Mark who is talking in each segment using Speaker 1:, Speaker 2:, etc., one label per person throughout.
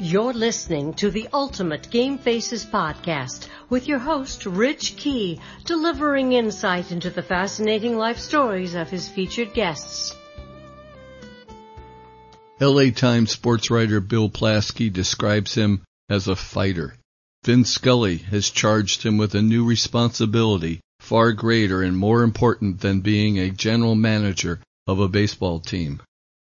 Speaker 1: You're listening to the Ultimate Game Faces podcast with your host, Rich Key, delivering insight into the fascinating life stories of his featured guests.
Speaker 2: LA Times sports writer Bill Plaschke describes him as a fighter. Vin Scully has charged him with a new responsibility far greater and more important than being a general manager of a baseball team.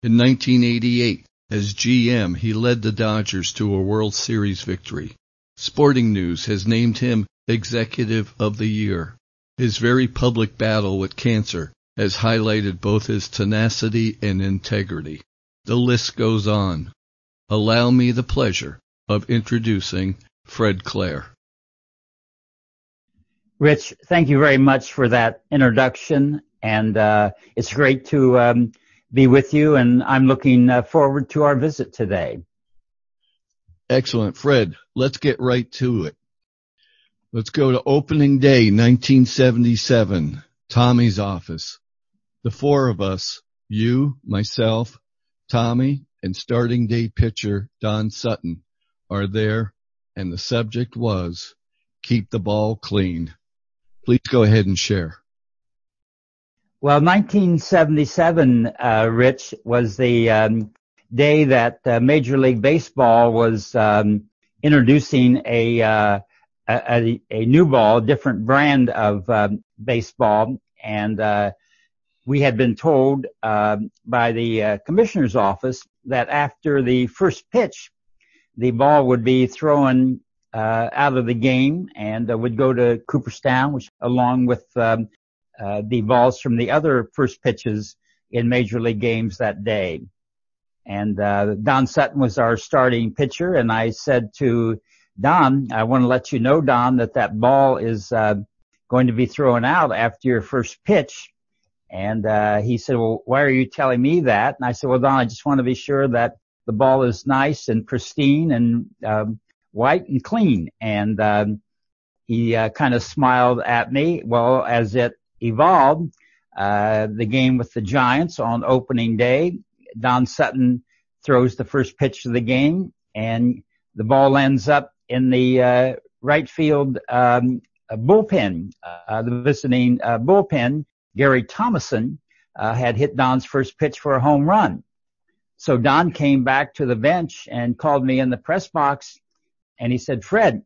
Speaker 2: In 1988, as GM, he led the Dodgers to a World Series victory. Sporting News has named him Executive of the Year. His very public battle with cancer has highlighted both his tenacity and integrity. The list goes on. Allow me the pleasure of introducing Fred Claire.
Speaker 3: Rich, thank you very much for that introduction, and uh, it's great to um, be with you, and I'm looking uh, forward to our visit today.
Speaker 2: Excellent. Fred, let's get right to it. Let's go to opening day, 1977, Tommy's office. The four of us, you, myself, Tommy, and starting day pitcher Don Sutton are there, and the subject was keep the ball clean. Please go ahead and share.
Speaker 3: Well, 1977, uh, Rich, was the um, day that uh, Major League Baseball was um, introducing a, uh, a, a new ball, a different brand of um, baseball, and uh, we had been told um, by the uh, commissioner's office that after the first pitch, the ball would be thrown uh, out of the game and would go to Cooperstown, which along with uh, the balls from the other first pitches in major league games that day. And uh, Don Sutton was our starting pitcher, and I said to Don, I want to let you know, Don, that that ball is uh, going to be thrown out after your first pitch. And uh, he said, well, why are you telling me that? And I said, well, Don, I just want to be sure that the ball is nice and pristine and um, white and clean. And um, he uh, kind of smiled at me. Well, as it evolved. Uh, the game with the Giants on opening day. Don Sutton throws the first pitch of the game and the ball ends up in the uh, right field um, bullpen. Uh, the visiting uh, bullpen, Gary Thomasson uh, had hit Don's first pitch for a home run. So Don came back to the bench and called me in the press box and he said, Fred,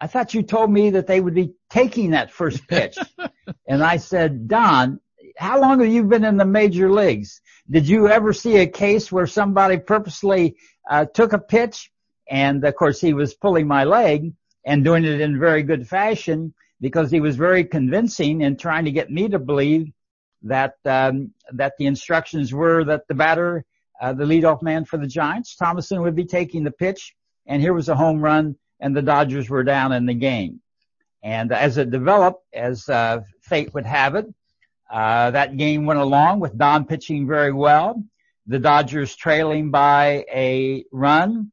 Speaker 3: I thought you told me that they would be taking that first pitch. and I said, Don, how long have you been in the major leagues? Did you ever see a case where somebody purposely uh, took a pitch and of course he was pulling my leg and doing it in very good fashion because he was very convincing in trying to get me to believe that um, that the instructions were that the batter, uh, the leadoff man for the Giants, Thomasson would be taking the pitch, and here was a home run and the Dodgers were down in the game. And as it developed, as uh, fate would have it, uh, that game went along with Don pitching very well, the Dodgers trailing by a run,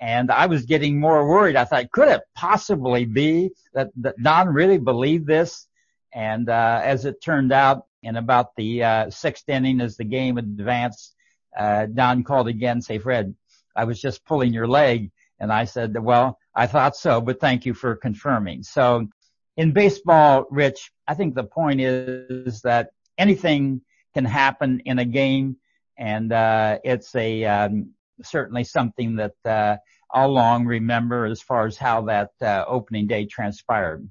Speaker 3: and I was getting more worried. I thought, could it possibly be that, that Don really believed this? And uh, as it turned out, in about the uh, sixth inning, as the game advanced, uh, Don called again, say, Fred, I was just pulling your leg. And I said, well, I thought so, but thank you for confirming. So in baseball, Rich, I think the point is that anything can happen in a game and, uh, it's a, um, certainly something that, uh, I'll long remember as far as how that, uh, opening day transpired.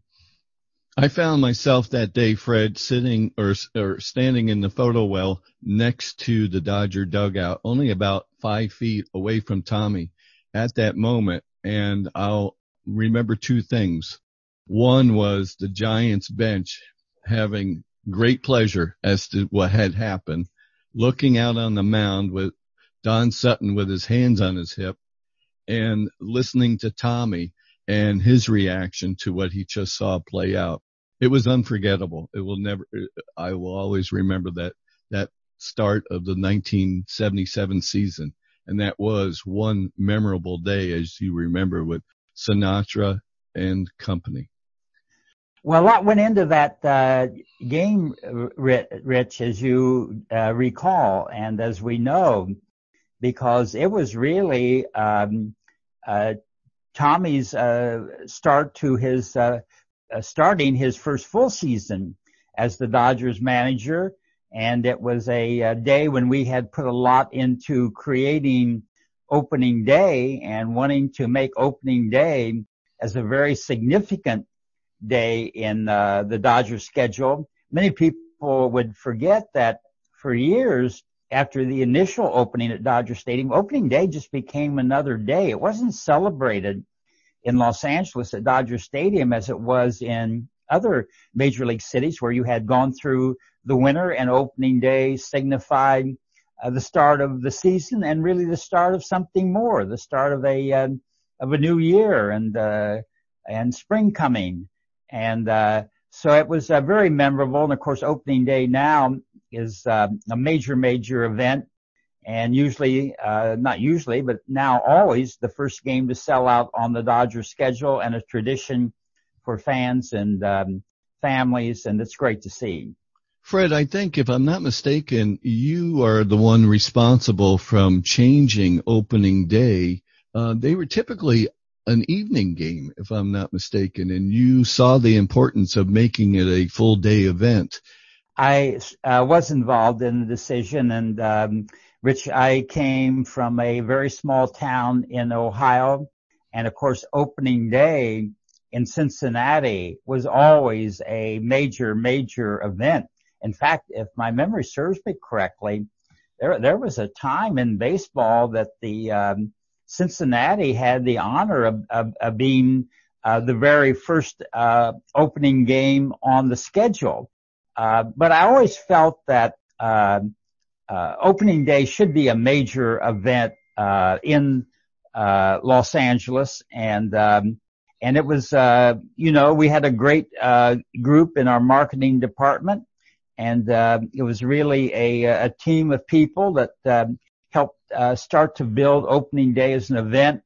Speaker 2: I found myself that day, Fred, sitting or, or standing in the photo well next to the Dodger dugout, only about five feet away from Tommy at that moment and I'll remember two things. One was the Giants bench having great pleasure as to what had happened, looking out on the mound with Don Sutton with his hands on his hip and listening to Tommy and his reaction to what he just saw play out. It was unforgettable. It will never, I will always remember that, that start of the 1977 season and that was one memorable day, as you remember, with Sinatra and company.
Speaker 3: Well, a lot went into that uh, game, Rich, as you uh, recall, and as we know, because it was really um, uh, Tommy's uh, start to his uh, uh, starting his first full season as the Dodgers manager, and it was a, a day when we had put a lot into creating opening day and wanting to make opening day as a very significant day in uh, the Dodgers schedule. Many people would forget that for years after the initial opening at Dodger Stadium, opening day just became another day. It wasn't celebrated in Los Angeles at Dodger Stadium as it was in other major league cities where you had gone through the winter and opening day signified uh, the start of the season and really the start of something more, the start of a uh, of a new year and uh, and spring coming. And uh, so it was uh, very memorable. And of course, opening day now is uh, a major, major event. And usually, uh, not usually, but now always the first game to sell out on the Dodgers schedule and a tradition for fans and um, families. And it's great to see.
Speaker 2: Fred, I think if I'm not mistaken, you are the one responsible from changing opening day. Uh, they were typically an evening game, if I'm not mistaken, and you saw the importance of making it a full day event.
Speaker 3: I uh, was involved in the decision, and um, Rich, I came from a very small town in Ohio, and of course, opening day in Cincinnati was always a major, major event. In fact, if my memory serves me correctly, there there was a time in baseball that the um, Cincinnati had the honor of, of, of being uh, the very first uh, opening game on the schedule. Uh, but I always felt that um, uh, opening day should be a major event uh, in uh, Los Angeles, and um, and it was you know we had a great group in our marketing department, and it was really a, a team of people that um, helped uh, start to build opening day as an event.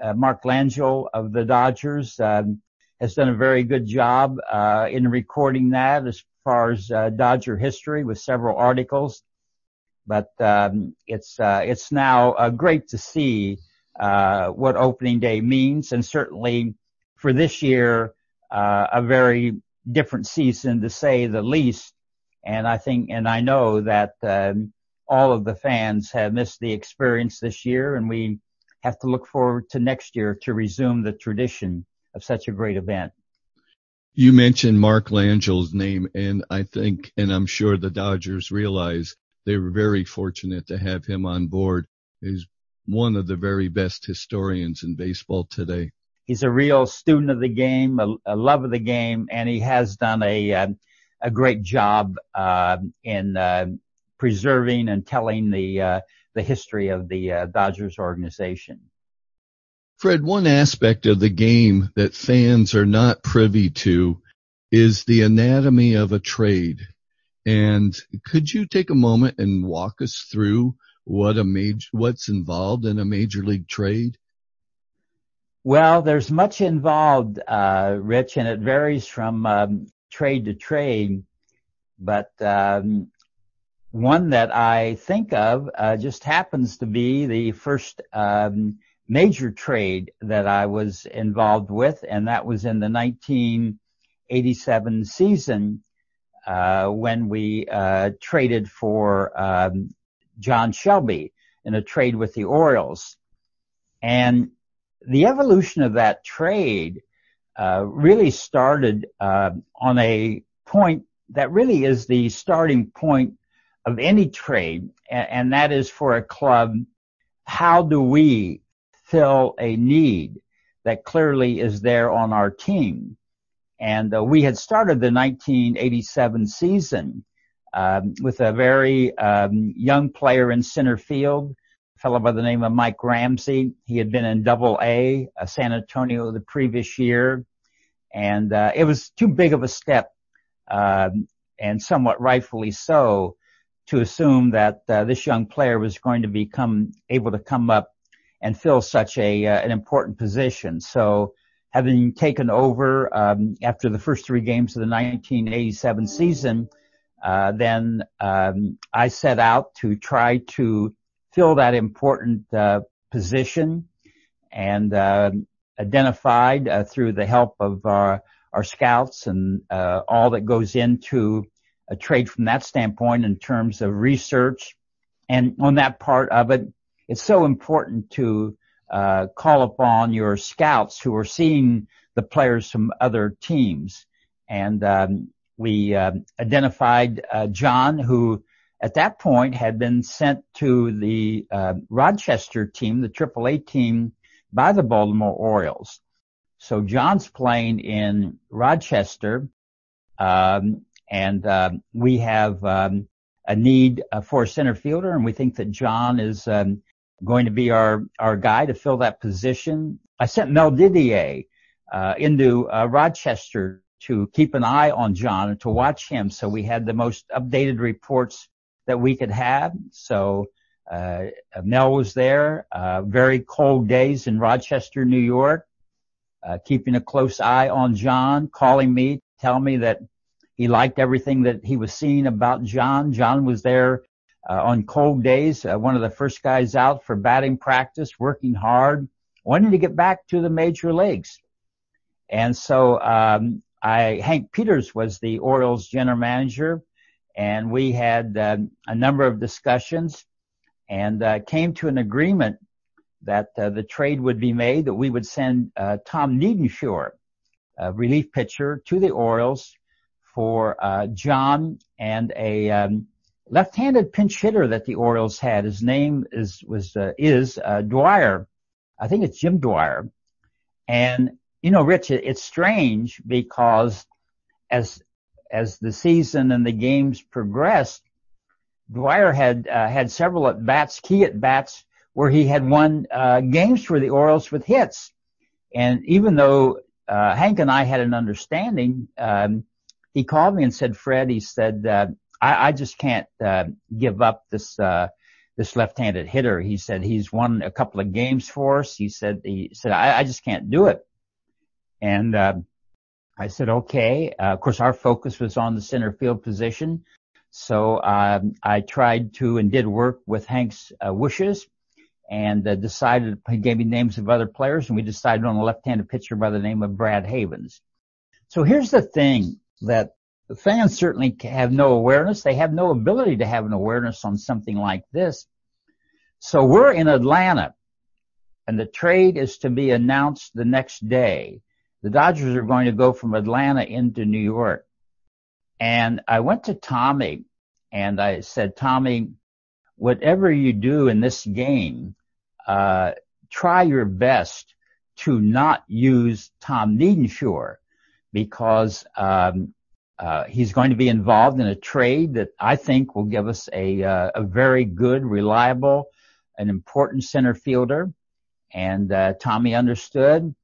Speaker 3: Uh, Mark Langill of the Dodgers um, has done a very good job uh, in recording that as far as uh, Dodger history with several articles. But um, it's uh, it's now uh, great to see what opening day means, and certainly for this year, a very different season to say the least. And I think, and I know that um, all of the fans have missed the experience this year, and we have to look forward to next year to resume the tradition of such a great event.
Speaker 2: You mentioned Mark Langill's name, and I think, and I'm sure the Dodgers realize they were very fortunate to have him on board. He's one of the very best historians in baseball today.
Speaker 3: He's a real student of the game, a, a love of the game, and he has done a uh, a great job uh, in uh, preserving and telling the uh, the history of the uh, Dodgers organization.
Speaker 2: Fred, one aspect of the game that fans are not privy to is the anatomy of a trade. And could you take a moment and walk us through what a major, what's involved in a major league trade?
Speaker 3: Well, there's much involved, uh, Rich, and it varies from um, trade to trade. But um, one that I think of uh, just happens to be the first um, major trade that I was involved with, and that was in the 1987 season uh, when we uh, traded for um, John Shelby in a trade with the Orioles. And the evolution of that trade uh, really started uh, on a point that really is the starting point of any trade, and that is for a club, how do we fill a need that clearly is there on our team? And uh, we had started the 1987 season um, with a very um, young player in center field, fellow by the name of Mike Ramsey. He had been in Double A, uh, San Antonio, the previous year, and uh, it was too big of a step, um, and somewhat rightfully so, to assume that uh, this young player was going to become able to come up and fill such a uh, an important position. So, having taken over um, after the first three games of the 1987 season, uh, then um, I set out to try to fill that important uh, position. and uh, identified uh, through the help of our, our scouts and uh, all that goes into a trade from that standpoint in terms of research. And on that part of it, it's so important to uh, call upon your scouts who are seeing the players from other teams. And um, we uh, identified uh, John, who at that point had been sent to the uh, Rochester team, the AAA team, by the Baltimore Orioles. So John's playing in Rochester, um, and uh, we have um, a need uh, for a center fielder, and we think that John is um, going to be our our guy to fill that position. I sent Mel Didier uh, into uh, Rochester to keep an eye on John and to watch him, so we had the most updated reports that we could have. So uh, Mel was there. Uh, very cold days in Rochester, New York. Uh, keeping a close eye on John, calling me, tell me that he liked everything that he was seeing about John. John was there uh, on cold days, uh, one of the first guys out for batting practice, working hard, wanting to get back to the major leagues. And so um, I, Hank Peters was the Orioles general manager and we had uh, a number of discussions and uh, came to an agreement that uh, the trade would be made, that we would send uh, Tom Niedenfuer, a relief pitcher, to the Orioles for uh, John and a um, left-handed pinch hitter that the Orioles had. His name is was uh, is Dwyer. I think it's Jim Dwyer. And you know, Rich, it's strange because as as the season and the games progressed, Dwyer had uh, had several at bats, key at bats, where he had won uh, games for the Orioles with hits. And even though uh, Hank and I had an understanding, um, he called me and said, "Fred," he said, uh, I, "I just can't uh, give up this uh, this left-handed hitter." He said he's won a couple of games for us. He said he said I, I just can't do it. And I said, okay. Uh, of course, our focus was on the center field position. So um, I tried to and did work with Hank's uh, wishes and uh, decided, he gave me names of other players and we decided on a left-handed pitcher by the name of Brad Havens. So here's the thing that the fans certainly have no awareness. They have no ability to have an awareness on something like this. So we're in Atlanta and the trade is to be announced the next day the Dodgers are going to go from Atlanta into New York. And I went to Tommy and I said, Tommy, whatever you do in this game, uh, try your best to not use Tom Niedenfuer because um, uh, he's going to be involved in a trade that I think will give us a, uh, a very good, reliable, an important center fielder. And uh, Tommy understood.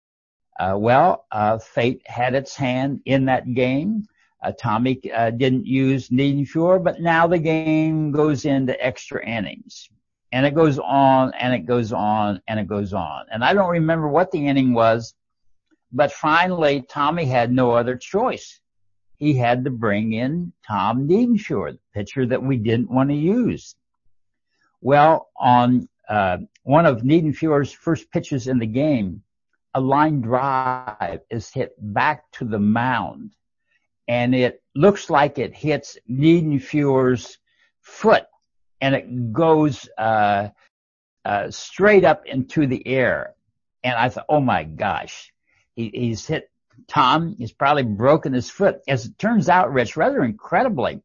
Speaker 3: Uh, well, uh, fate had its hand in that game. Uh, Tommy uh, didn't use Niedenfuer, but now the game goes into extra innings. And it goes on and it goes on and it goes on. And I don't remember what the inning was, but finally Tommy had no other choice. He had to bring in Tom Niedenfuer, the pitcher that we didn't want to use. Well, on uh, one of Niedenfuer's first pitches in the game, a line drive is hit back to the mound and it looks like it hits Niedenfuer's foot and it goes uh, uh, straight up into the air. And I thought, oh my gosh, he, he's hit Tom. He's probably broken his foot. As it turns out, Rich, rather incredibly,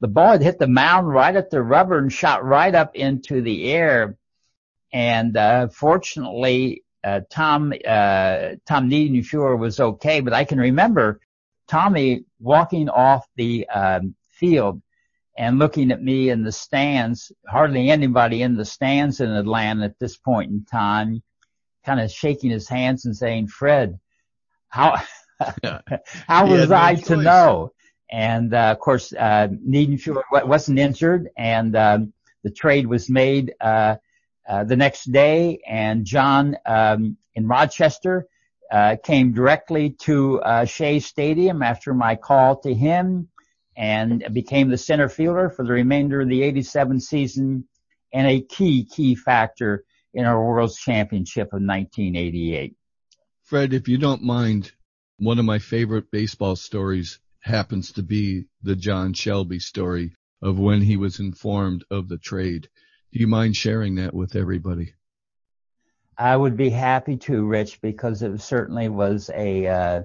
Speaker 3: the ball had hit the mound right at the rubber and shot right up into the air. And uh, fortunately, uh, Tom uh, Tom Niedenfuer was okay, but I can remember Tommy walking off the um, field and looking at me in the stands. Hardly anybody in the stands in Atlanta at this point in time, kind of shaking his hands and saying, "Fred, how how was no I choice. to know?" And uh, of course, uh, Niedenfuer wasn't injured, and um, the trade was made. Uh, uh, the next day, and John um, in Rochester uh, came directly to uh, Shea Stadium after my call to him, and became the center fielder for the remainder of the '87 season, and a key key factor in our World Championship of 1988.
Speaker 2: Fred, if you don't mind, one of my favorite baseball stories happens to be the John Shelby story of when he was informed of the trade. Do you mind sharing that with everybody?
Speaker 3: I would be happy to, Rich, because it certainly was a uh,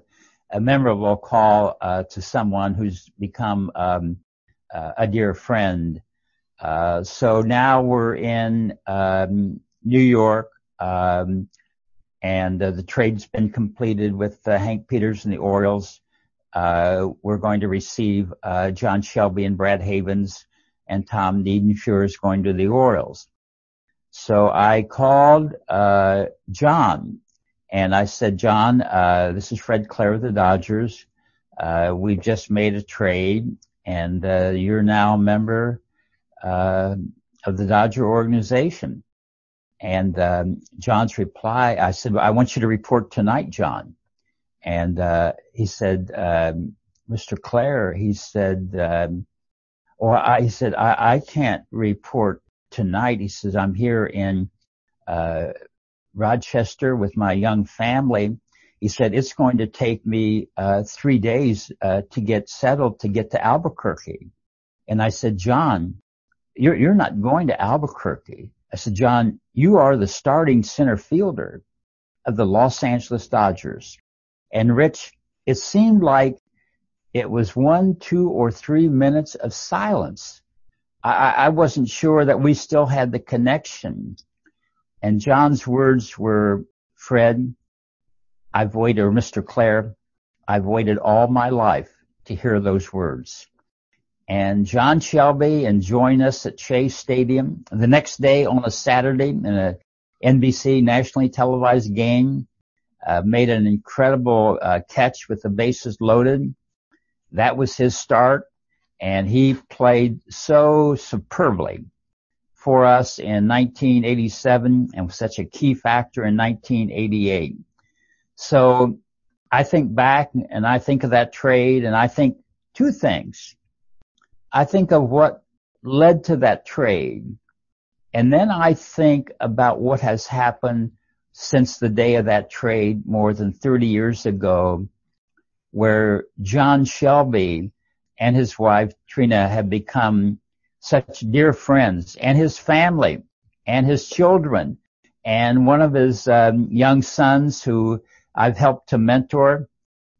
Speaker 3: a memorable call uh, to someone who's become um, uh, a dear friend. Uh, so now we're in um, New York, um, and uh, the trade's been completed with uh, Hank Peters and the Orioles. we're going to receive John Shelby and Brad Havens, and Tom Niedenfuer is going to the Orioles. So I called uh, John and I said, John, uh, this is Fred Claire of the Dodgers. Uh, we just made a trade and uh, you're now a member uh, of the Dodger organization. And um, John's reply, I said, I want you to report tonight, John. And uh, he said, um, Mr. Claire, he said, um, or I, said, I, I can't report tonight. He says, I'm here in uh, Rochester with my young family. He said, it's going to take me uh, three days uh, to get settled to get to Albuquerque. And I said, John, you're, you're not going to Albuquerque. I said, John, you are the starting center fielder of the Los Angeles Dodgers. And Rich, it seemed like it was one, two, or three minutes of silence I, I wasn't sure that we still had the connection. And John's words were, Fred, I've waited, or Mr. Claire, I've waited all my life to hear those words. And John Shelby and join us at Shea Stadium the next day on a Saturday in a NBC nationally televised game. Uh, made an incredible uh, catch with the bases loaded. That was his start and he played so superbly for us in 1987 and was such a key factor in 1988. So I think back and I think of that trade and I think two things. I think of what led to that trade and then I think about what has happened since the day of that trade more than 30 years ago where John Shelby and his wife Trina have become such dear friends and his family and his children and one of his um, young sons who I've helped to mentor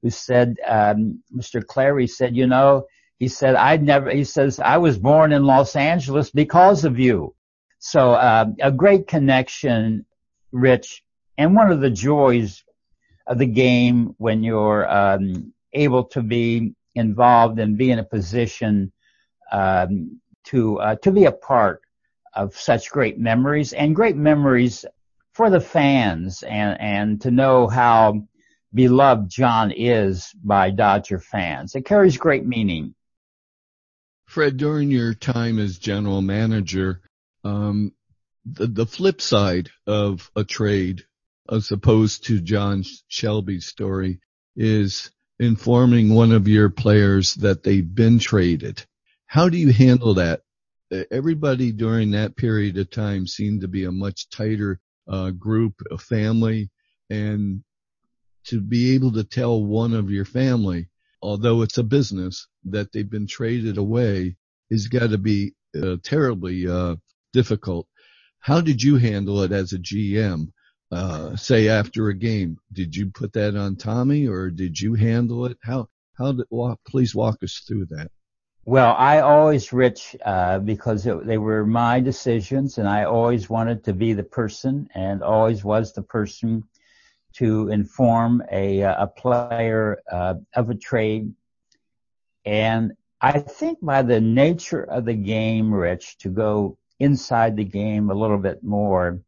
Speaker 3: who said, um, Mr. Claire said, you know, he said, I'd never, he says, I was born in Los Angeles because of you. So, uh, a great connection, Rich, and one of the joys of the game when you're, um, able to be involved and be in a position um, to uh, to be a part of such great memories and great memories for the fans and and to know how beloved John is by Dodger fans. It carries great meaning.
Speaker 2: Fred, during your time as general manager, um, the, the flip side of a trade, as opposed to John Shelby's story, is informing one of your players that they've been traded. How do you handle that? Everybody during that period of time seemed to be a much tighter uh, group, a family, and to be able to tell one of your family, although it's a business, that they've been traded away has got to be uh, terribly uh, difficult. How did you handle it as a GM? Uh, say after a game? Did you put that on Tommy or did you handle it? How, how did, walk, please walk us through that.
Speaker 3: Well, I always, Rich, uh, because it, they were my decisions and I always wanted to be the person and always was the person to inform a, a player, uh, of a trade. And I think by the nature of the game, Rich, to go inside the game a little bit more,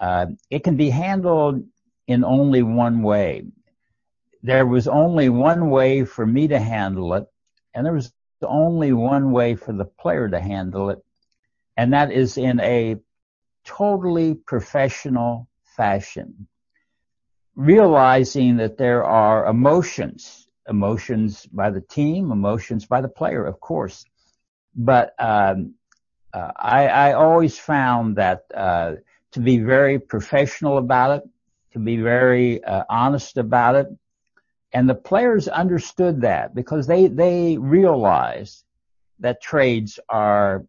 Speaker 3: uh, it can be handled in only one way. There was only one way for me to handle it, and there was only one way for the player to handle it, and that is in a totally professional fashion. Realizing that there are emotions, emotions by the team, emotions by the player, of course. But um, uh, I, I, always found that uh, to be very professional about it, to be very uh, honest about it. And the players understood that because they, they realized that trades are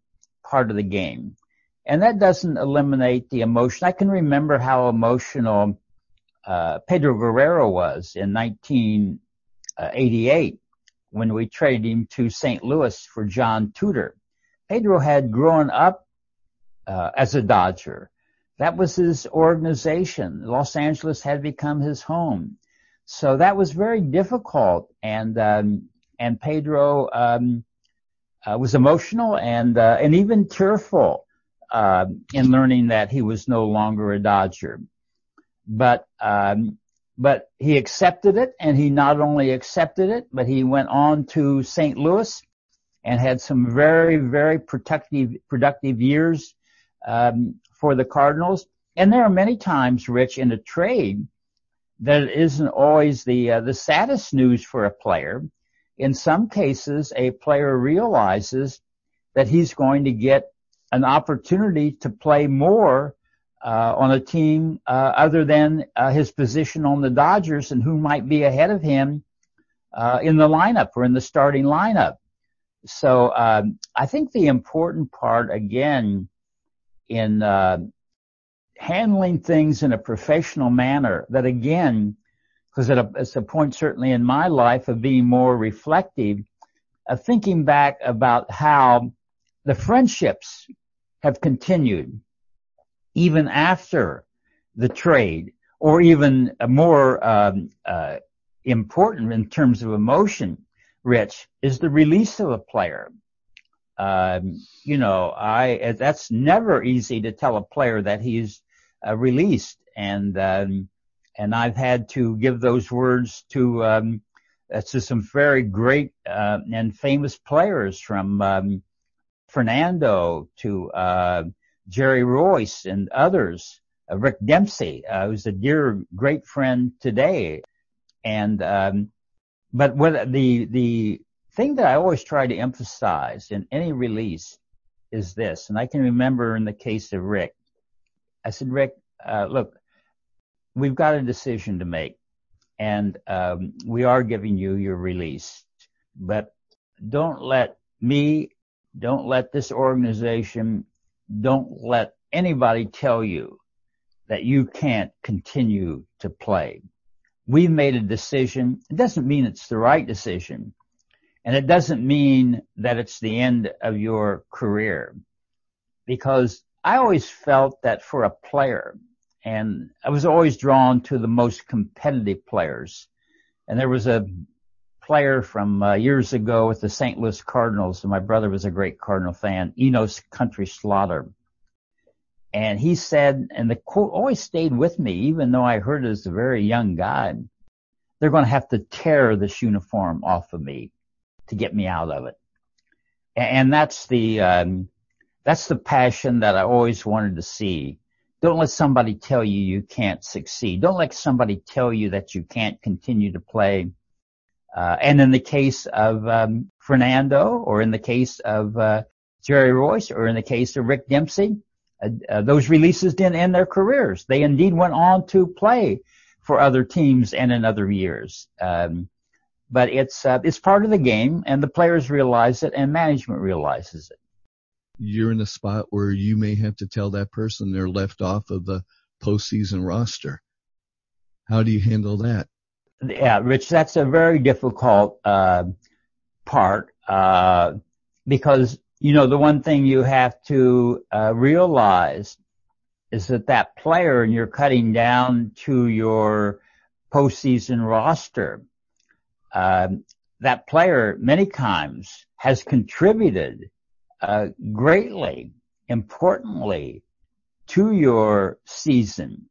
Speaker 3: part of the game. And that doesn't eliminate the emotion. I can remember how emotional uh, Pedro Guerrero was in 1988 when we traded him to St. Louis for John Tudor. Pedro had grown up uh, as a Dodger. That was his organization. Los Angeles had become his home. So that was very difficult, and um, and Pedro um, uh, was emotional and uh, and even tearful uh, in learning that he was no longer a Dodger. But um, but he accepted it, and he not only accepted it, but he went on to St. Louis and had some very very productive productive years for the Cardinals. And there are many times, Rich, in a trade that isn't always the uh, the saddest news for a player. In some cases, a player realizes that he's going to get an opportunity to play more uh, on a team uh, other than uh, his position on the Dodgers and who might be ahead of him uh, in the lineup or in the starting lineup. So um, I think the important part again in uh, handling things in a professional manner that again, because it's a point certainly in my life of being more reflective, of thinking back about how the friendships have continued even after the trade or even more um, uh, important in terms of emotion, Rich, is the release of a player. Um, you know, I that's never easy to tell a player that he's uh, released, and um, and I've had to give those words to um, uh, to some very great uh, and famous players from um, Fernando to uh, Jerry Reuss and others. Uh, Rick Dempsey, uh, who's a dear great friend today, and um, but what the the thing that I always try to emphasize in any release is this, and I can remember in the case of Rick, I said, Rick, uh, look, we've got a decision to make, and um, we are giving you your release, but don't let me, don't let this organization, don't let anybody tell you that you can't continue to play. We've made a decision. It doesn't mean it's the right decision. And it doesn't mean that it's the end of your career because I always felt that for a player, and I was always drawn to the most competitive players. And there was a player from uh, years ago with the St. Louis Cardinals, and my brother was a great Cardinal fan, Enos Country Slaughter. And he said, and the quote always stayed with me, even though I heard it as a very young guy, they're going to have to tear this uniform off of me to get me out of it. And that's the, um, that's the passion that I always wanted to see. Don't let somebody tell you you can't succeed. Don't let somebody tell you that you can't continue to play. Uh, and in the case of um, Fernando, or in the case of uh, Jerry Reuss, or in the case of Rick Dempsey, uh, uh, those releases didn't end their careers. They indeed went on to play for other teams and in other years. Um, but it's uh, it's part of the game, and the players realize it, and management realizes it
Speaker 2: you're in a spot where you may have to tell that person they're left off of the postseason roster. How do you handle that?
Speaker 3: Yeah, Rich, that's a very difficult uh, part uh, because you know the one thing you have to uh, realize is that that player, and you're cutting down to your postseason roster. Um, that player many times has contributed uh, greatly, importantly, to your season.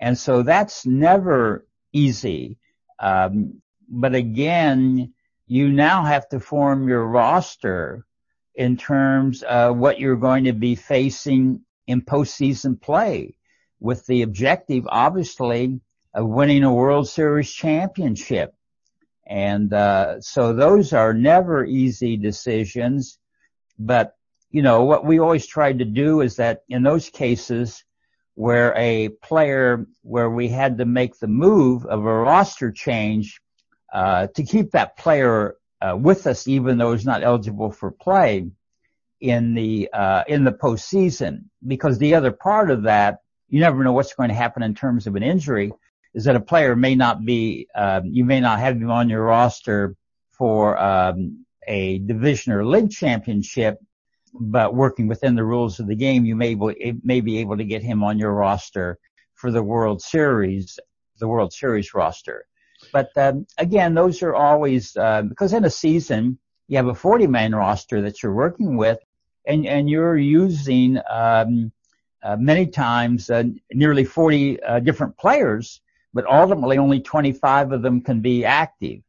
Speaker 3: And so that's never easy. Um, but again, you now have to form your roster in terms of what you're going to be facing in postseason play with the objective, obviously, of winning a World Series championship. And, uh, so those are never easy decisions. But, you know, what we always tried to do is that in those cases, where a player, where we had to make the move of a roster change uh, to keep that player uh, with us, even though he's not eligible for play in the uh, in the postseason. Because the other part of that, you never know what's going to happen in terms of an injury. Is that a player may not be, um, you may not have him on your roster for um, a division or league championship, but working within the rules of the game, you may, may be able to get him on your roster for the World Series, the World Series roster. But um, again, those are always uh, because in a season you have a 40 man roster that you're working with, and and you're using um, uh, many times uh, nearly 40 uh, different players, but ultimately only 25 of them can be active,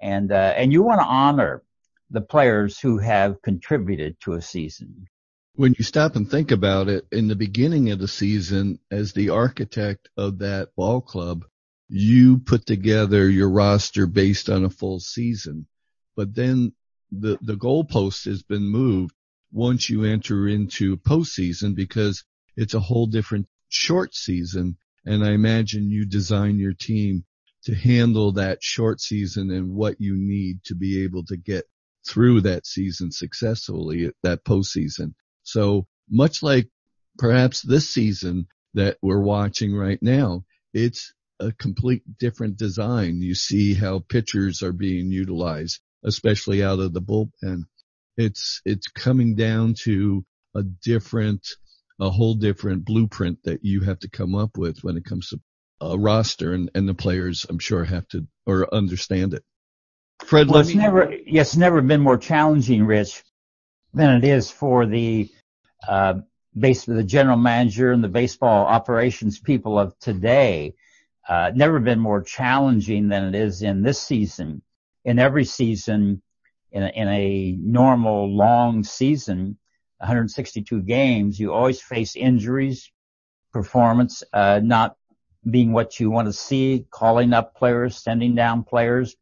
Speaker 3: and uh, and you want to honor the players who have contributed to a season.
Speaker 2: When you stop and think about it, in the beginning of the season, as the architect of that ball club, you put together your roster based on a full season. But then the, the goalpost has been moved once you enter into postseason because it's a whole different short season. And I imagine you design your team to handle that short season and what you need to be able to get through that season successfully, that postseason. So much like perhaps this season that we're watching right now, it's a complete different design. You see how pitchers are being utilized, especially out of the bullpen. It's, it's coming down to a different, a whole different blueprint that you have to come up with when it comes to a roster and, and the players I'm sure have to or understand it.
Speaker 3: Fred, well, it's me... never, yes, never been more challenging, Rich, than it is for the, uh, base, the general manager and the baseball operations people of today. Uh, never been more challenging than it is in this season. In every season, in a, in a normal long season, 162 games, you always face injuries, performance, uh, not being what you want to see, calling up players, sending down players,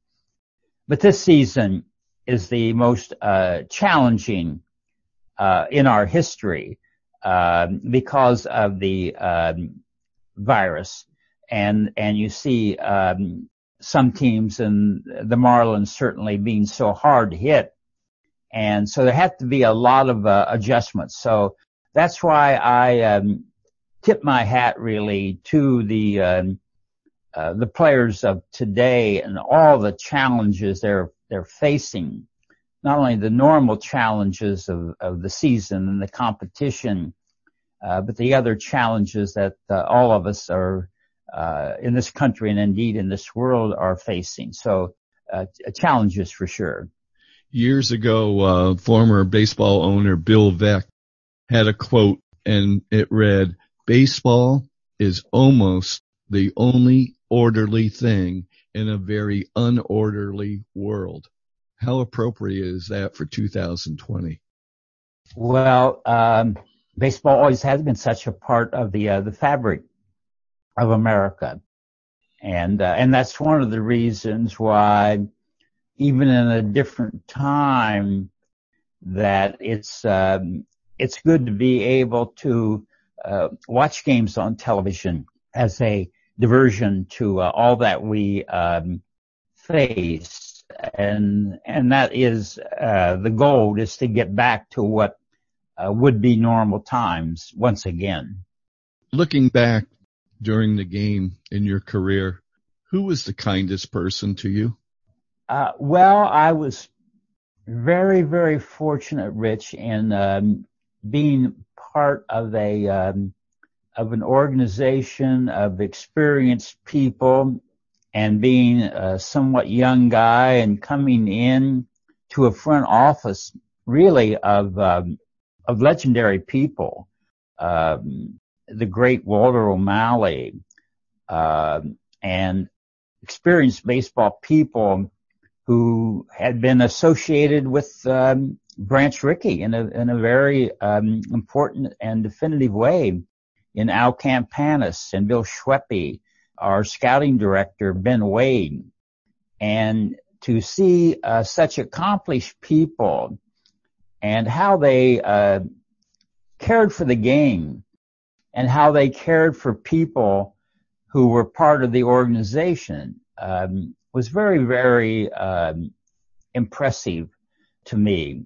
Speaker 3: but this season is the most uh, challenging uh, in our history uh, because of the um, virus, and and you see um, some teams and the Marlins certainly being so hard hit, and so there have to be a lot of uh, adjustments. So that's why I um, tip my hat really to the um, uh, the players of today and all the challenges they're they're facing, not only the normal challenges of, of the season and the competition, uh, but the other challenges that uh, all of us are uh, in this country and indeed in this world are facing. So uh, challenges for sure.
Speaker 2: Years ago, former baseball owner Bill Veeck had a quote, and it read, "Baseball is almost the only orderly thing in a very unorderly world. How appropriate is that for 2020?
Speaker 3: Well, um, baseball always has been such a part of the uh, the fabric of America, and uh, and that's one of the reasons why, even in a different time, that it's um, it's good to be able to uh, watch games on television as a diversion to uh, all that we um, face, and and that is uh, the goal is to get back to what uh, would be normal times once again.
Speaker 2: Looking back during the game in your career, who was the kindest person to you?
Speaker 3: Uh, well, I was very, very fortunate, Rich, in um, being part of a um, of an organization of experienced people and being a somewhat young guy and coming in to a front office really of um, of legendary people, um, the great Walter O'Malley, uh, and experienced baseball people who had been associated with um, Branch Rickey in a in a very um, important and definitive way in Al Campanis and Bill Schweppe, our scouting director, Ben Wade. And to see uh, such accomplished people and how they uh, cared for the game and how they cared for people who were part of the organization um, was very, very um, impressive to me.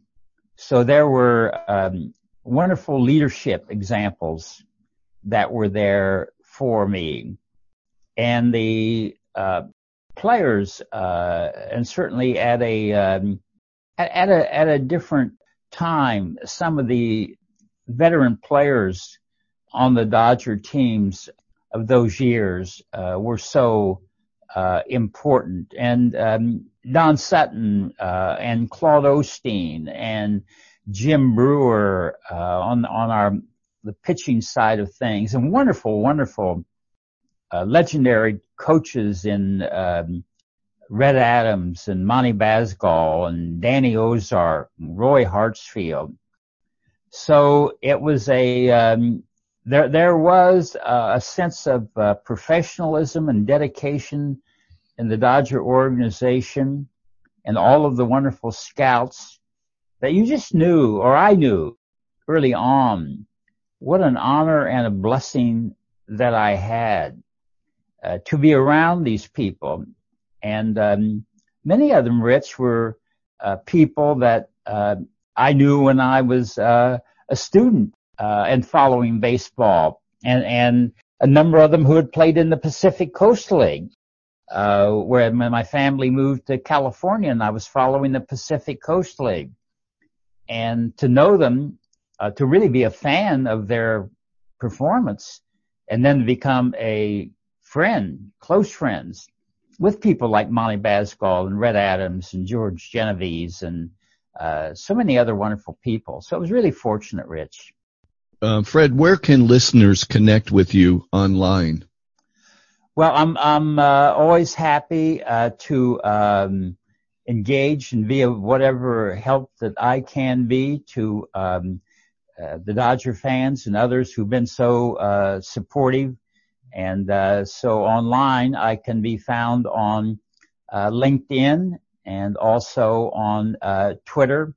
Speaker 3: So there were um, wonderful leadership examples that were there for me, and the uh, players, uh, and certainly at a um, at, at a at a different time, some of the veteran players on the Dodger teams of those years uh, were so uh, important. And um, Don Sutton uh, and Claude Osteen and Jim Brewer uh, on on our the pitching side of things, and wonderful, wonderful, uh, legendary coaches in um, Red Adams and Monty Basgall and Danny Ozark, and Roy Hartsfield. So it was a um, there there was a sense of uh, professionalism and dedication in the Dodger organization and all of the wonderful scouts that you just knew or I knew early on what an honor and a blessing that I had uh, to be around these people. And um, many of them rich were uh, people that uh, I knew when I was uh, a student uh, and following baseball, and and a number of them who had played in the Pacific Coast League, uh, where my family moved to California, and I was following the Pacific Coast League, and to know them, uh, to really be a fan of their performance, and then become a friend, close friends with people like Monty Basgall and Red Adams and George Genovese and uh, so many other wonderful people. So it was really fortunate, Rich.
Speaker 2: Uh, Fred, where can listeners connect with you online?
Speaker 3: Well, I'm I'm uh, always happy uh, to um, engage and be of whatever help that I can be to um, uh, the Dodger fans and others who've been so uh, supportive. And uh, so online, I can be found on LinkedIn and also on Twitter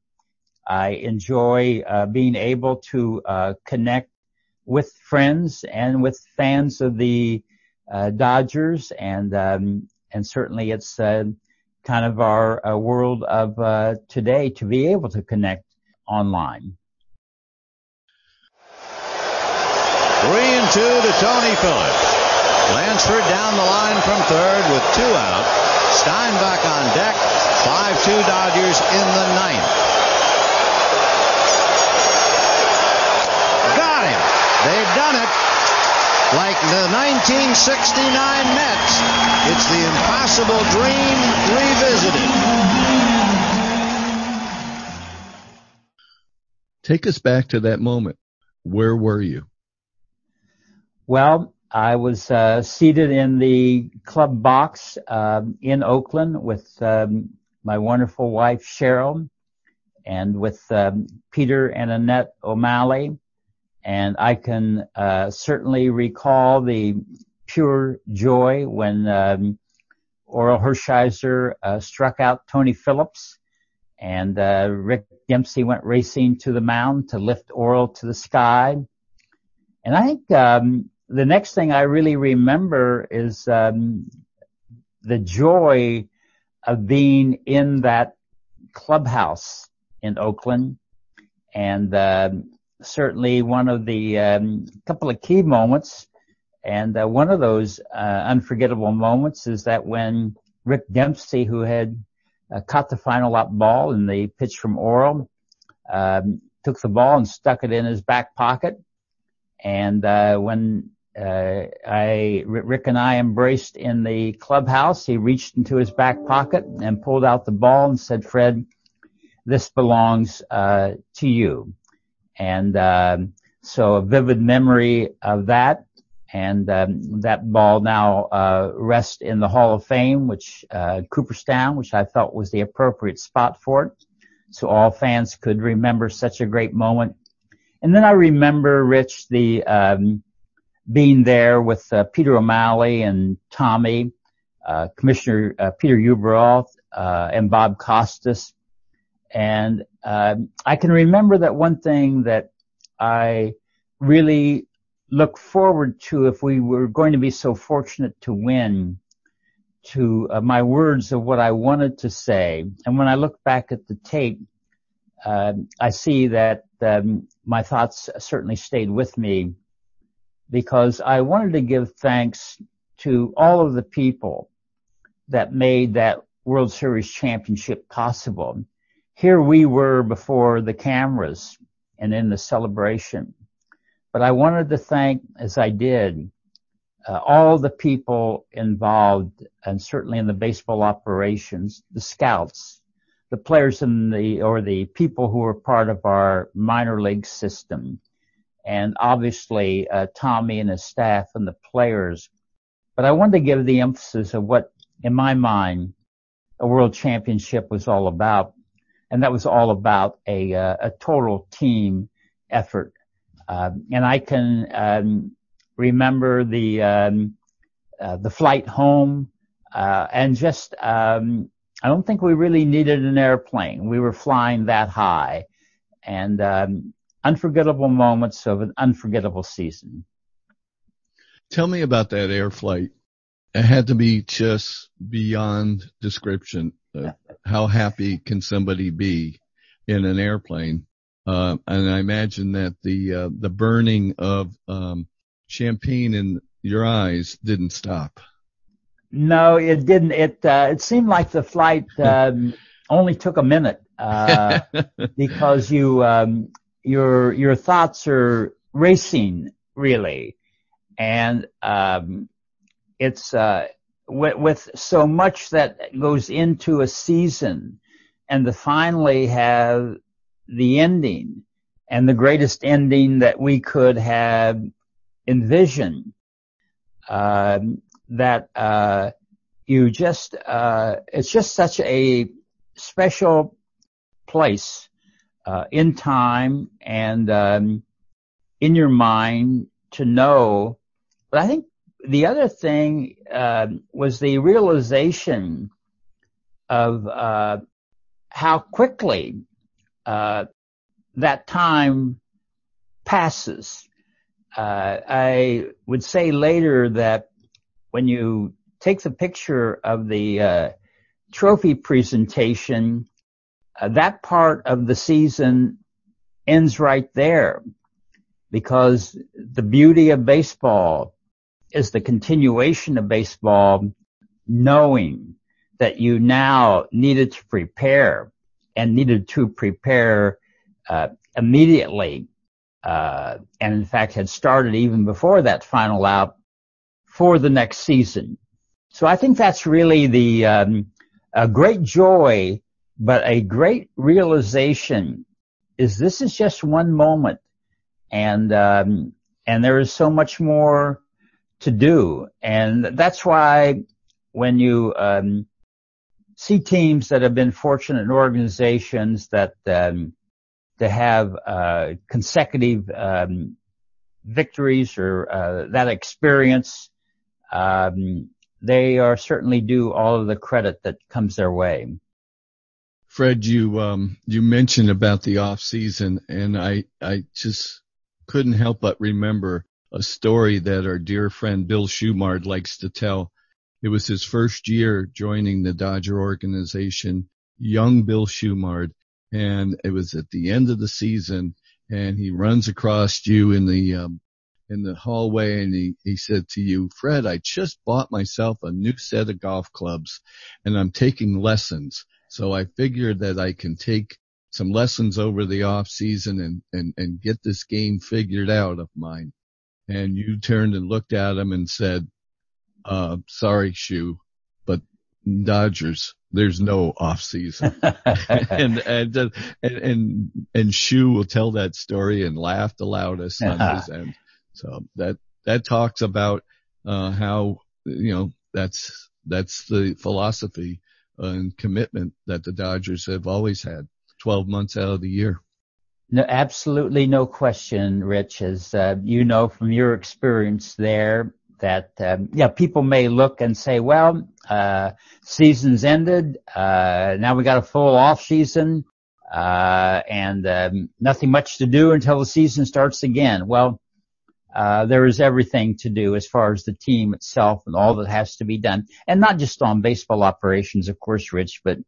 Speaker 3: I enjoy uh, being able to uh, connect with friends and with fans of the uh, Dodgers, and um, and certainly it's uh, kind of our uh, world of uh, today to be able to connect online.
Speaker 4: Three and two to Tony Phillips. Lansford down the line from third with two out. Steinbach on deck. 5-2 Dodgers in the ninth. They've done it. Like the 1969 Mets, it's the impossible dream revisited.
Speaker 2: Take us back to that moment. Where were you?
Speaker 3: Well, I was uh, seated in the club box uh, in Oakland with um, my wonderful wife Cheryl and with um, Peter and Annette O'Malley and I can uh, certainly recall the pure joy when um, Orel Hershiser uh, struck out Tony Phillips, and uh, Rick Dempsey went racing to the mound to lift Orel to the sky. And I think um, the next thing I really remember is um, the joy of being in that clubhouse in Oakland and um, certainly one of the um, couple of key moments. And uh, one of those uh, unforgettable moments is that when Rick Dempsey, who had uh, caught the final up ball in the pitch from Orel, um, took the ball and stuck it in his back pocket. And uh, when uh, I, Rick and I embraced in the clubhouse, he reached into his back pocket and pulled out the ball and said, "Fred, this belongs uh, to you." And um, so a vivid memory of that. And um, that ball now uh, rests in the Hall of Fame, which uh, Cooperstown, which I felt was the appropriate spot for it, so all fans could remember such a great moment. And then I remember Rich the um, being there with uh, Peter O'Malley and Tommy, uh, Commissioner uh, Peter Ueberroth, uh, and Bob Costas, and um, I can remember that one thing that I really look forward to if we were going to be so fortunate to win to uh, my words of what I wanted to say. And when I look back at the tape, uh, I see that um, my thoughts certainly stayed with me because I wanted to give thanks to all of the people that made that World Series championship possible. Here we were before the cameras and in the celebration. But I wanted to thank, as I did, uh, all the people involved, and certainly in the baseball operations, the scouts, the players in the, or the people who were part of our minor league system, and obviously uh, Tommy and his staff and the players. But I wanted to give the emphasis of what, in my mind, a world championship was all about, and that was all about a uh, a total team effort. Um, and I can um, remember the um, uh, the flight home, uh, and just um, I don't think we really needed an airplane. We were flying that high, and um, unforgettable moments of an unforgettable season.
Speaker 2: Tell me about that air flight. It had to be just beyond description. Uh, how happy can somebody be in an airplane? Uh, and I imagine that the uh, the burning of um, champagne in your eyes didn't stop.
Speaker 3: No, it didn't. It uh, it seemed like the flight um, only took a minute uh, because you um, your your thoughts are racing really, and um, it's uh, with, with so much that goes into a season, and to finally have the ending and the greatest ending that we could have envisioned. Uh, that uh, you just uh, it's just such a special place uh, in time and um, in your mind to know. But I think the other thing uh, was the realization of uh, how quickly uh, that time passes. Uh, I would say later that when you take the picture of the uh, trophy presentation, uh, that part of the season ends right there because the beauty of baseball is the continuation of baseball knowing that you now needed to prepare and needed to prepare uh, immediately uh, and in fact had started even before that final out for the next season. So I think that's really the um, a great joy but a great realization is this is just one moment and um, and there is so much more to do. And that's why when you um, see teams that have been fortunate in organizations that um, to have uh, consecutive um, victories or uh, that experience um, they are certainly due all of the credit that comes their way.
Speaker 2: Fred, you um, you mentioned about the off season, and I I just couldn't help but remember a story that our dear friend Bill Shumard likes to tell. It was his first year joining the Dodger organization, young Bill Shumard, and it was at the end of the season, and he runs across you in the um, in the hallway, and he he said to you, Fred, I just bought myself a new set of golf clubs, and I'm taking lessons. So I figured that I can take some lessons over the off season and, and, and get this game figured out of mine. And you turned and looked at him and said, uh, sorry, Shu, but Dodgers, there's no off season. and, and, and, and, and Shu will tell that story and laugh the loudest on his end. So that, that talks about, uh, how, you know, that's, that's the philosophy and commitment that the Dodgers have always had 12 months out of the year.
Speaker 3: No, absolutely no question, Rich, as uh, you know from your experience there that, um, yeah, people may look and say, well, uh, season's ended, uh, now we got a full off season, uh, and, um, nothing much to do until the season starts again. Well, uh, there is everything to do as far as the team itself and all that has to be done. And not just on baseball operations, of course, Rich, but,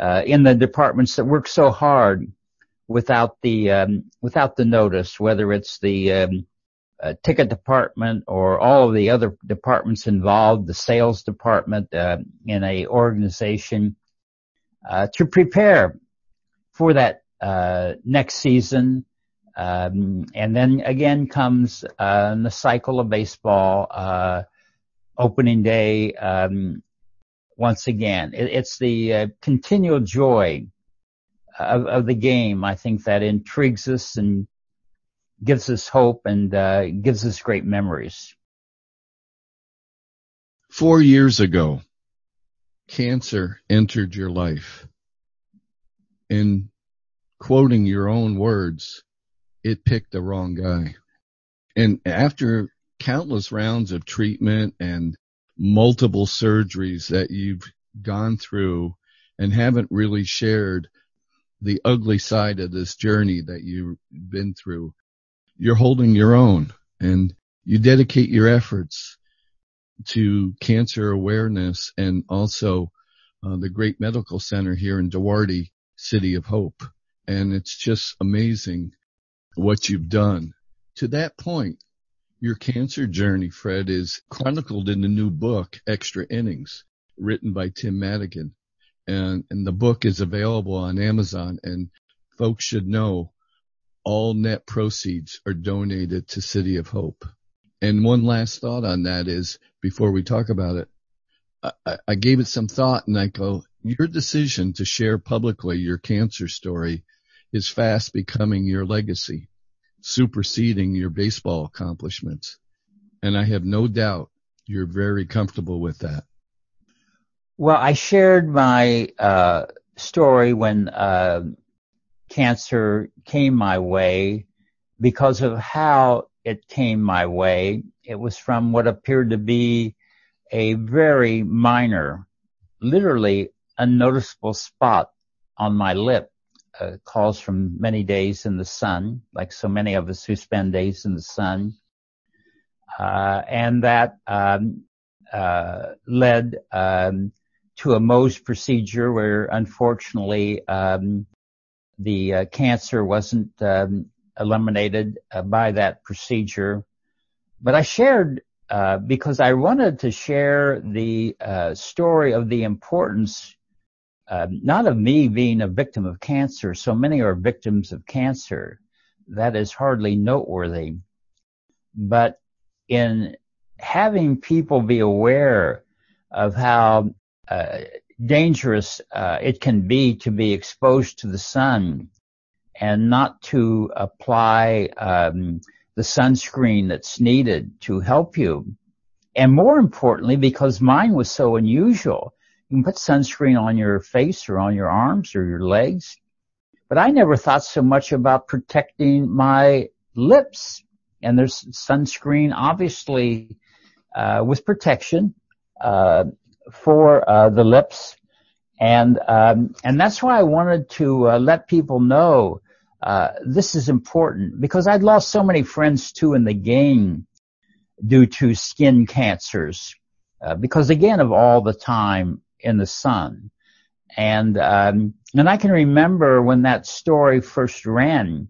Speaker 3: uh, in the departments that work so hard without the, um, without the notice, whether it's the, um, uh, ticket department or all of the other departments involved, the sales department, uh, in a organization, uh, to prepare for that, uh, next season, um, and then again comes uh, the cycle of baseball, uh, opening day. Um, once again, it, it's the continual joy of, of, the game. I think that intrigues us and gives us hope and uh, gives us great memories.
Speaker 2: Four years ago, cancer entered your life. In quoting your own words, it picked the wrong guy. And after countless rounds of treatment and multiple surgeries that you've gone through and haven't really shared the ugly side of this journey that you've been through, you're holding your own and you dedicate your efforts to cancer awareness and also uh, the great medical center here in Duarte, City of Hope. And it's just amazing what you've done. To that point, your cancer journey, Fred, is chronicled in the new book, Extra Innings, written by Tim Madigan. And, and the book is available on Amazon and folks should know all net proceeds are donated to City of Hope. And one last thought on that is before we talk about it, I, I gave it some thought and I go, your decision to share publicly your cancer story is fast becoming your legacy, superseding your baseball accomplishments. And I have no doubt you're very comfortable with that.
Speaker 3: Well, I shared my uh, story when uh, cancer came my way because of how it came my way. It was from what appeared to be a very minor, literally unnoticeable spot on my lip uh, calls from many days in the sun, like so many of us who spend days in the sun. Uh, and that um, uh, led um, to a Mohs procedure where unfortunately um, the uh, cancer wasn't um, eliminated uh, by that procedure. But I shared uh, because I wanted to share the story of the importance um, not of me being a victim of cancer. So many are victims of cancer. That is hardly noteworthy. But in having people be aware of how uh, dangerous uh, it can be to be exposed to the sun and not to apply um, the sunscreen that's needed to help you. And more importantly, because mine was so unusual, you can put sunscreen on your face or on your arms or your legs. But I never thought so much about protecting my lips. And there's sunscreen, obviously, uh, with protection, uh, for, uh, the lips. And, um, and that's why I wanted to, uh, let people know, uh, this is important because I'd lost so many friends too in the game due to skin cancers. Uh, because again of all the time in the sun. And, um, and I can remember when that story first ran,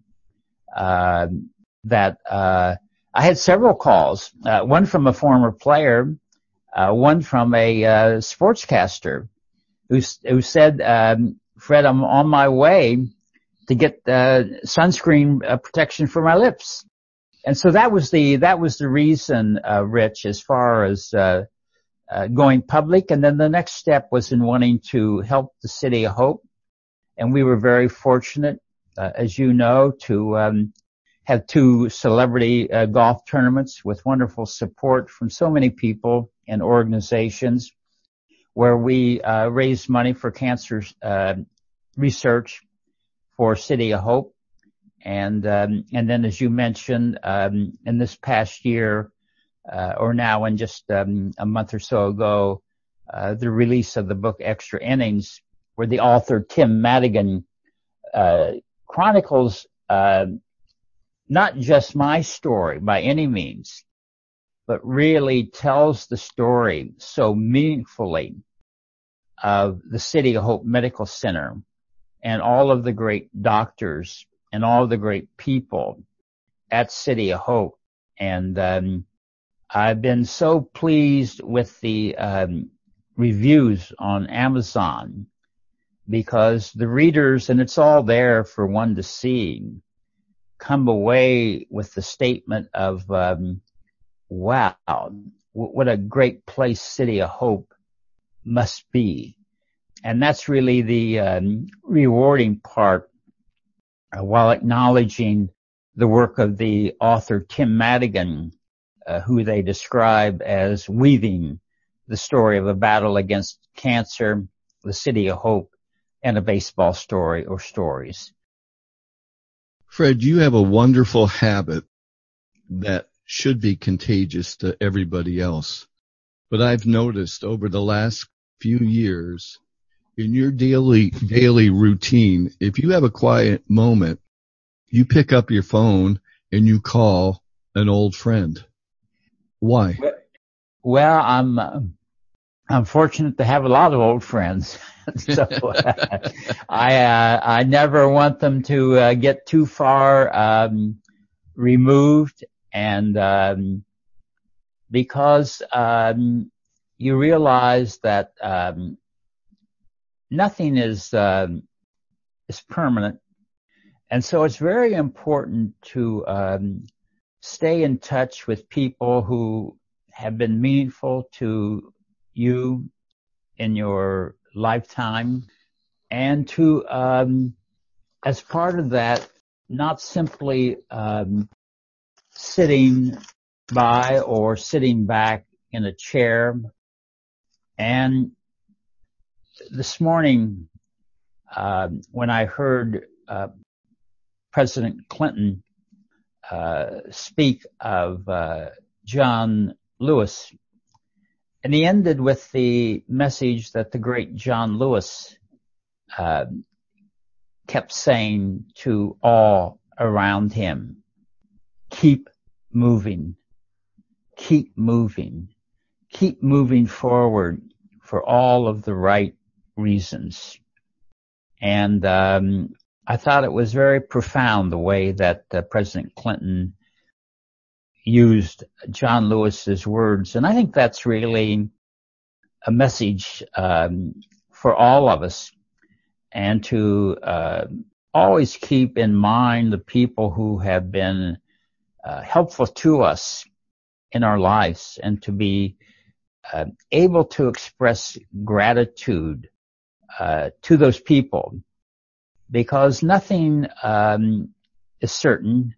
Speaker 3: uh, that, uh, I had several calls, uh, one from a former player, uh, one from a, uh, sportscaster who, who said, um, Fred, I'm on my way to get, uh, sunscreen protection for my lips. And so that was the, that was the reason, Rich, as far as, uh, going public. And then the next step was in wanting to help the City of Hope. And we were very fortunate, uh, as you know, to um, have two celebrity uh, golf tournaments with wonderful support from so many people and organizations where we uh, raised money for cancer uh, research for City of Hope. And um, and then, as you mentioned, um, in this past year, uh, or now in just um, a month or so ago, uh, the release of the book Extra Innings, where the author Tim Madigan uh, chronicles uh, not just my story by any means, but really tells the story so meaningfully of the City of Hope Medical Center and all of the great doctors and all the great people at City of Hope. And um, I've been so pleased with the um, reviews on Amazon because the readers, and it's all there for one to see, come away with the statement of, um, wow, what a great place City of Hope must be. And that's really the um, rewarding part uh, while acknowledging the work of the author Tim Madigan, uh, who they describe as weaving the story of a battle against cancer, the city of hope, and a baseball story or stories.
Speaker 2: Fred, you have a wonderful habit that should be contagious to everybody else. But I've noticed over the last few years in your daily, daily routine, if you have a quiet moment, you pick up your phone and you call an old friend. Why?
Speaker 3: Well, I'm, I'm fortunate to have a lot of old friends. so uh, I, uh, I never want them to uh, get too far, um, removed and, um, because, um, you realize that, um, nothing is, um, is permanent. And so it's very important to, um, stay in touch with people who have been meaningful to you in your lifetime and to, um, as part of that, not simply, um, sitting by or sitting back in a chair. And this morning, uh, when I heard uh, President Clinton uh, speak of uh, John Lewis, and he ended with the message that the great John Lewis uh, kept saying to all around him, keep moving, keep moving, keep moving forward for all of the right reasons. And um, I thought it was very profound the way that uh, President Clinton used John Lewis's words, and I think that's really a message um, for all of us, and to uh, always keep in mind the people who have been uh, helpful to us in our lives, and to be uh, able to express gratitude uh, to those people, because nothing um, is certain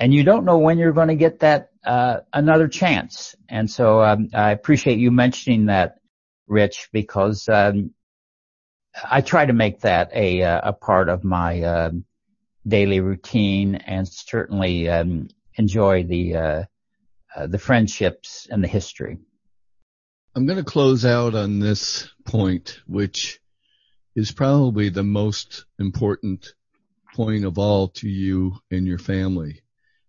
Speaker 3: and you don't know when you're going to get that uh, another chance. And so um, I appreciate you mentioning that, Rich, because um, I try to make that a uh, a part of my uh, daily routine, and certainly um, enjoy the uh, uh, the friendships and the history.
Speaker 2: I'm going to close out on this point, which is probably the most important point of all to you and your family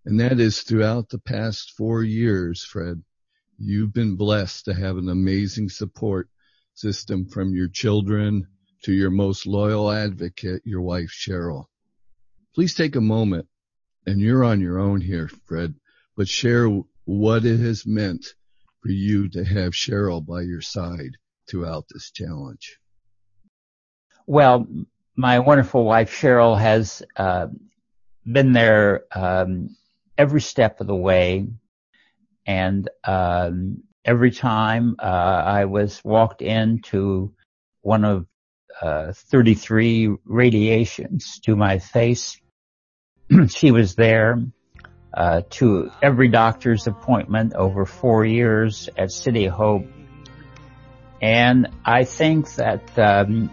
Speaker 2: and that is throughout the past four years, Fred, you've been blessed to have an amazing support system from your children to your most loyal advocate, your wife, Cheryl. Please take a moment and you're on your own here, Fred, but share what it has meant for you to have Cheryl by your side throughout this challenge.
Speaker 3: Well, my wonderful wife Cheryl has uh, been there um, every step of the way. And um, every time uh, I was walked into one of uh, 33 radiations to my face, she was there. Uh, to every doctor's appointment over four years at City Hope. And I think that um,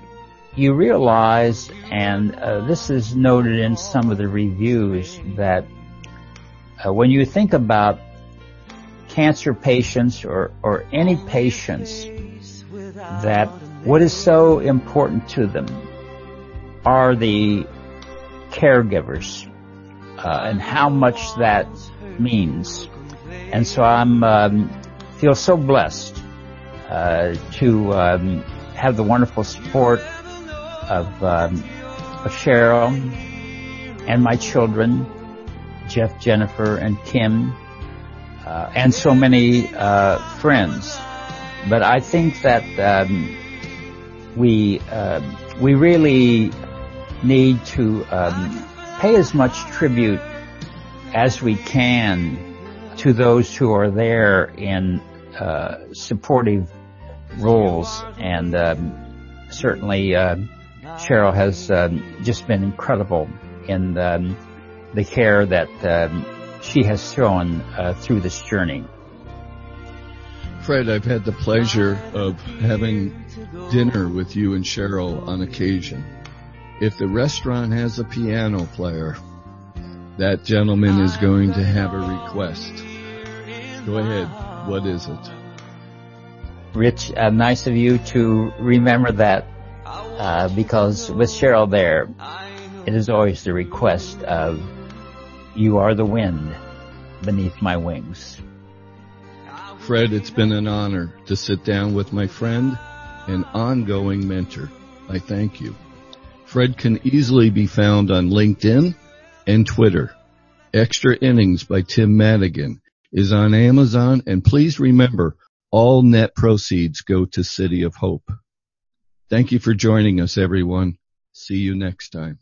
Speaker 3: you realize, and uh, this is noted in some of the reviews, that uh, when you think about cancer patients or, or any patients that what is so important to them are the caregivers uh, and how much that means. And so I'm um, feel so blessed uh, to um, have the wonderful support of, um, of Cheryl and my children, Jeff, Jennifer, and Kim, uh, and so many uh, friends. But I think that um, we uh, we really need to um, pay as much tribute as we can to those who are there in uh, supportive roles, and um, certainly uh, Cheryl has um, just been incredible in um, the care that um, she has shown uh, through this journey.
Speaker 2: Fred, I've had the pleasure of having dinner with you and Cheryl on occasion. If the restaurant has a piano player, that gentleman is going to have a request. Go ahead. What is it?
Speaker 3: Rich, uh, nice of you to remember that uh, because with Cheryl there, it is always the request of, you are the wind beneath my wings.
Speaker 2: Fred, it's been an honor to sit down with my friend and ongoing mentor. I thank you. Fred can easily be found on LinkedIn and Twitter. Extra Innings by Tim Madigan is on Amazon and please remember all net proceeds go to City of Hope. Thank you for joining us everyone. See you next time.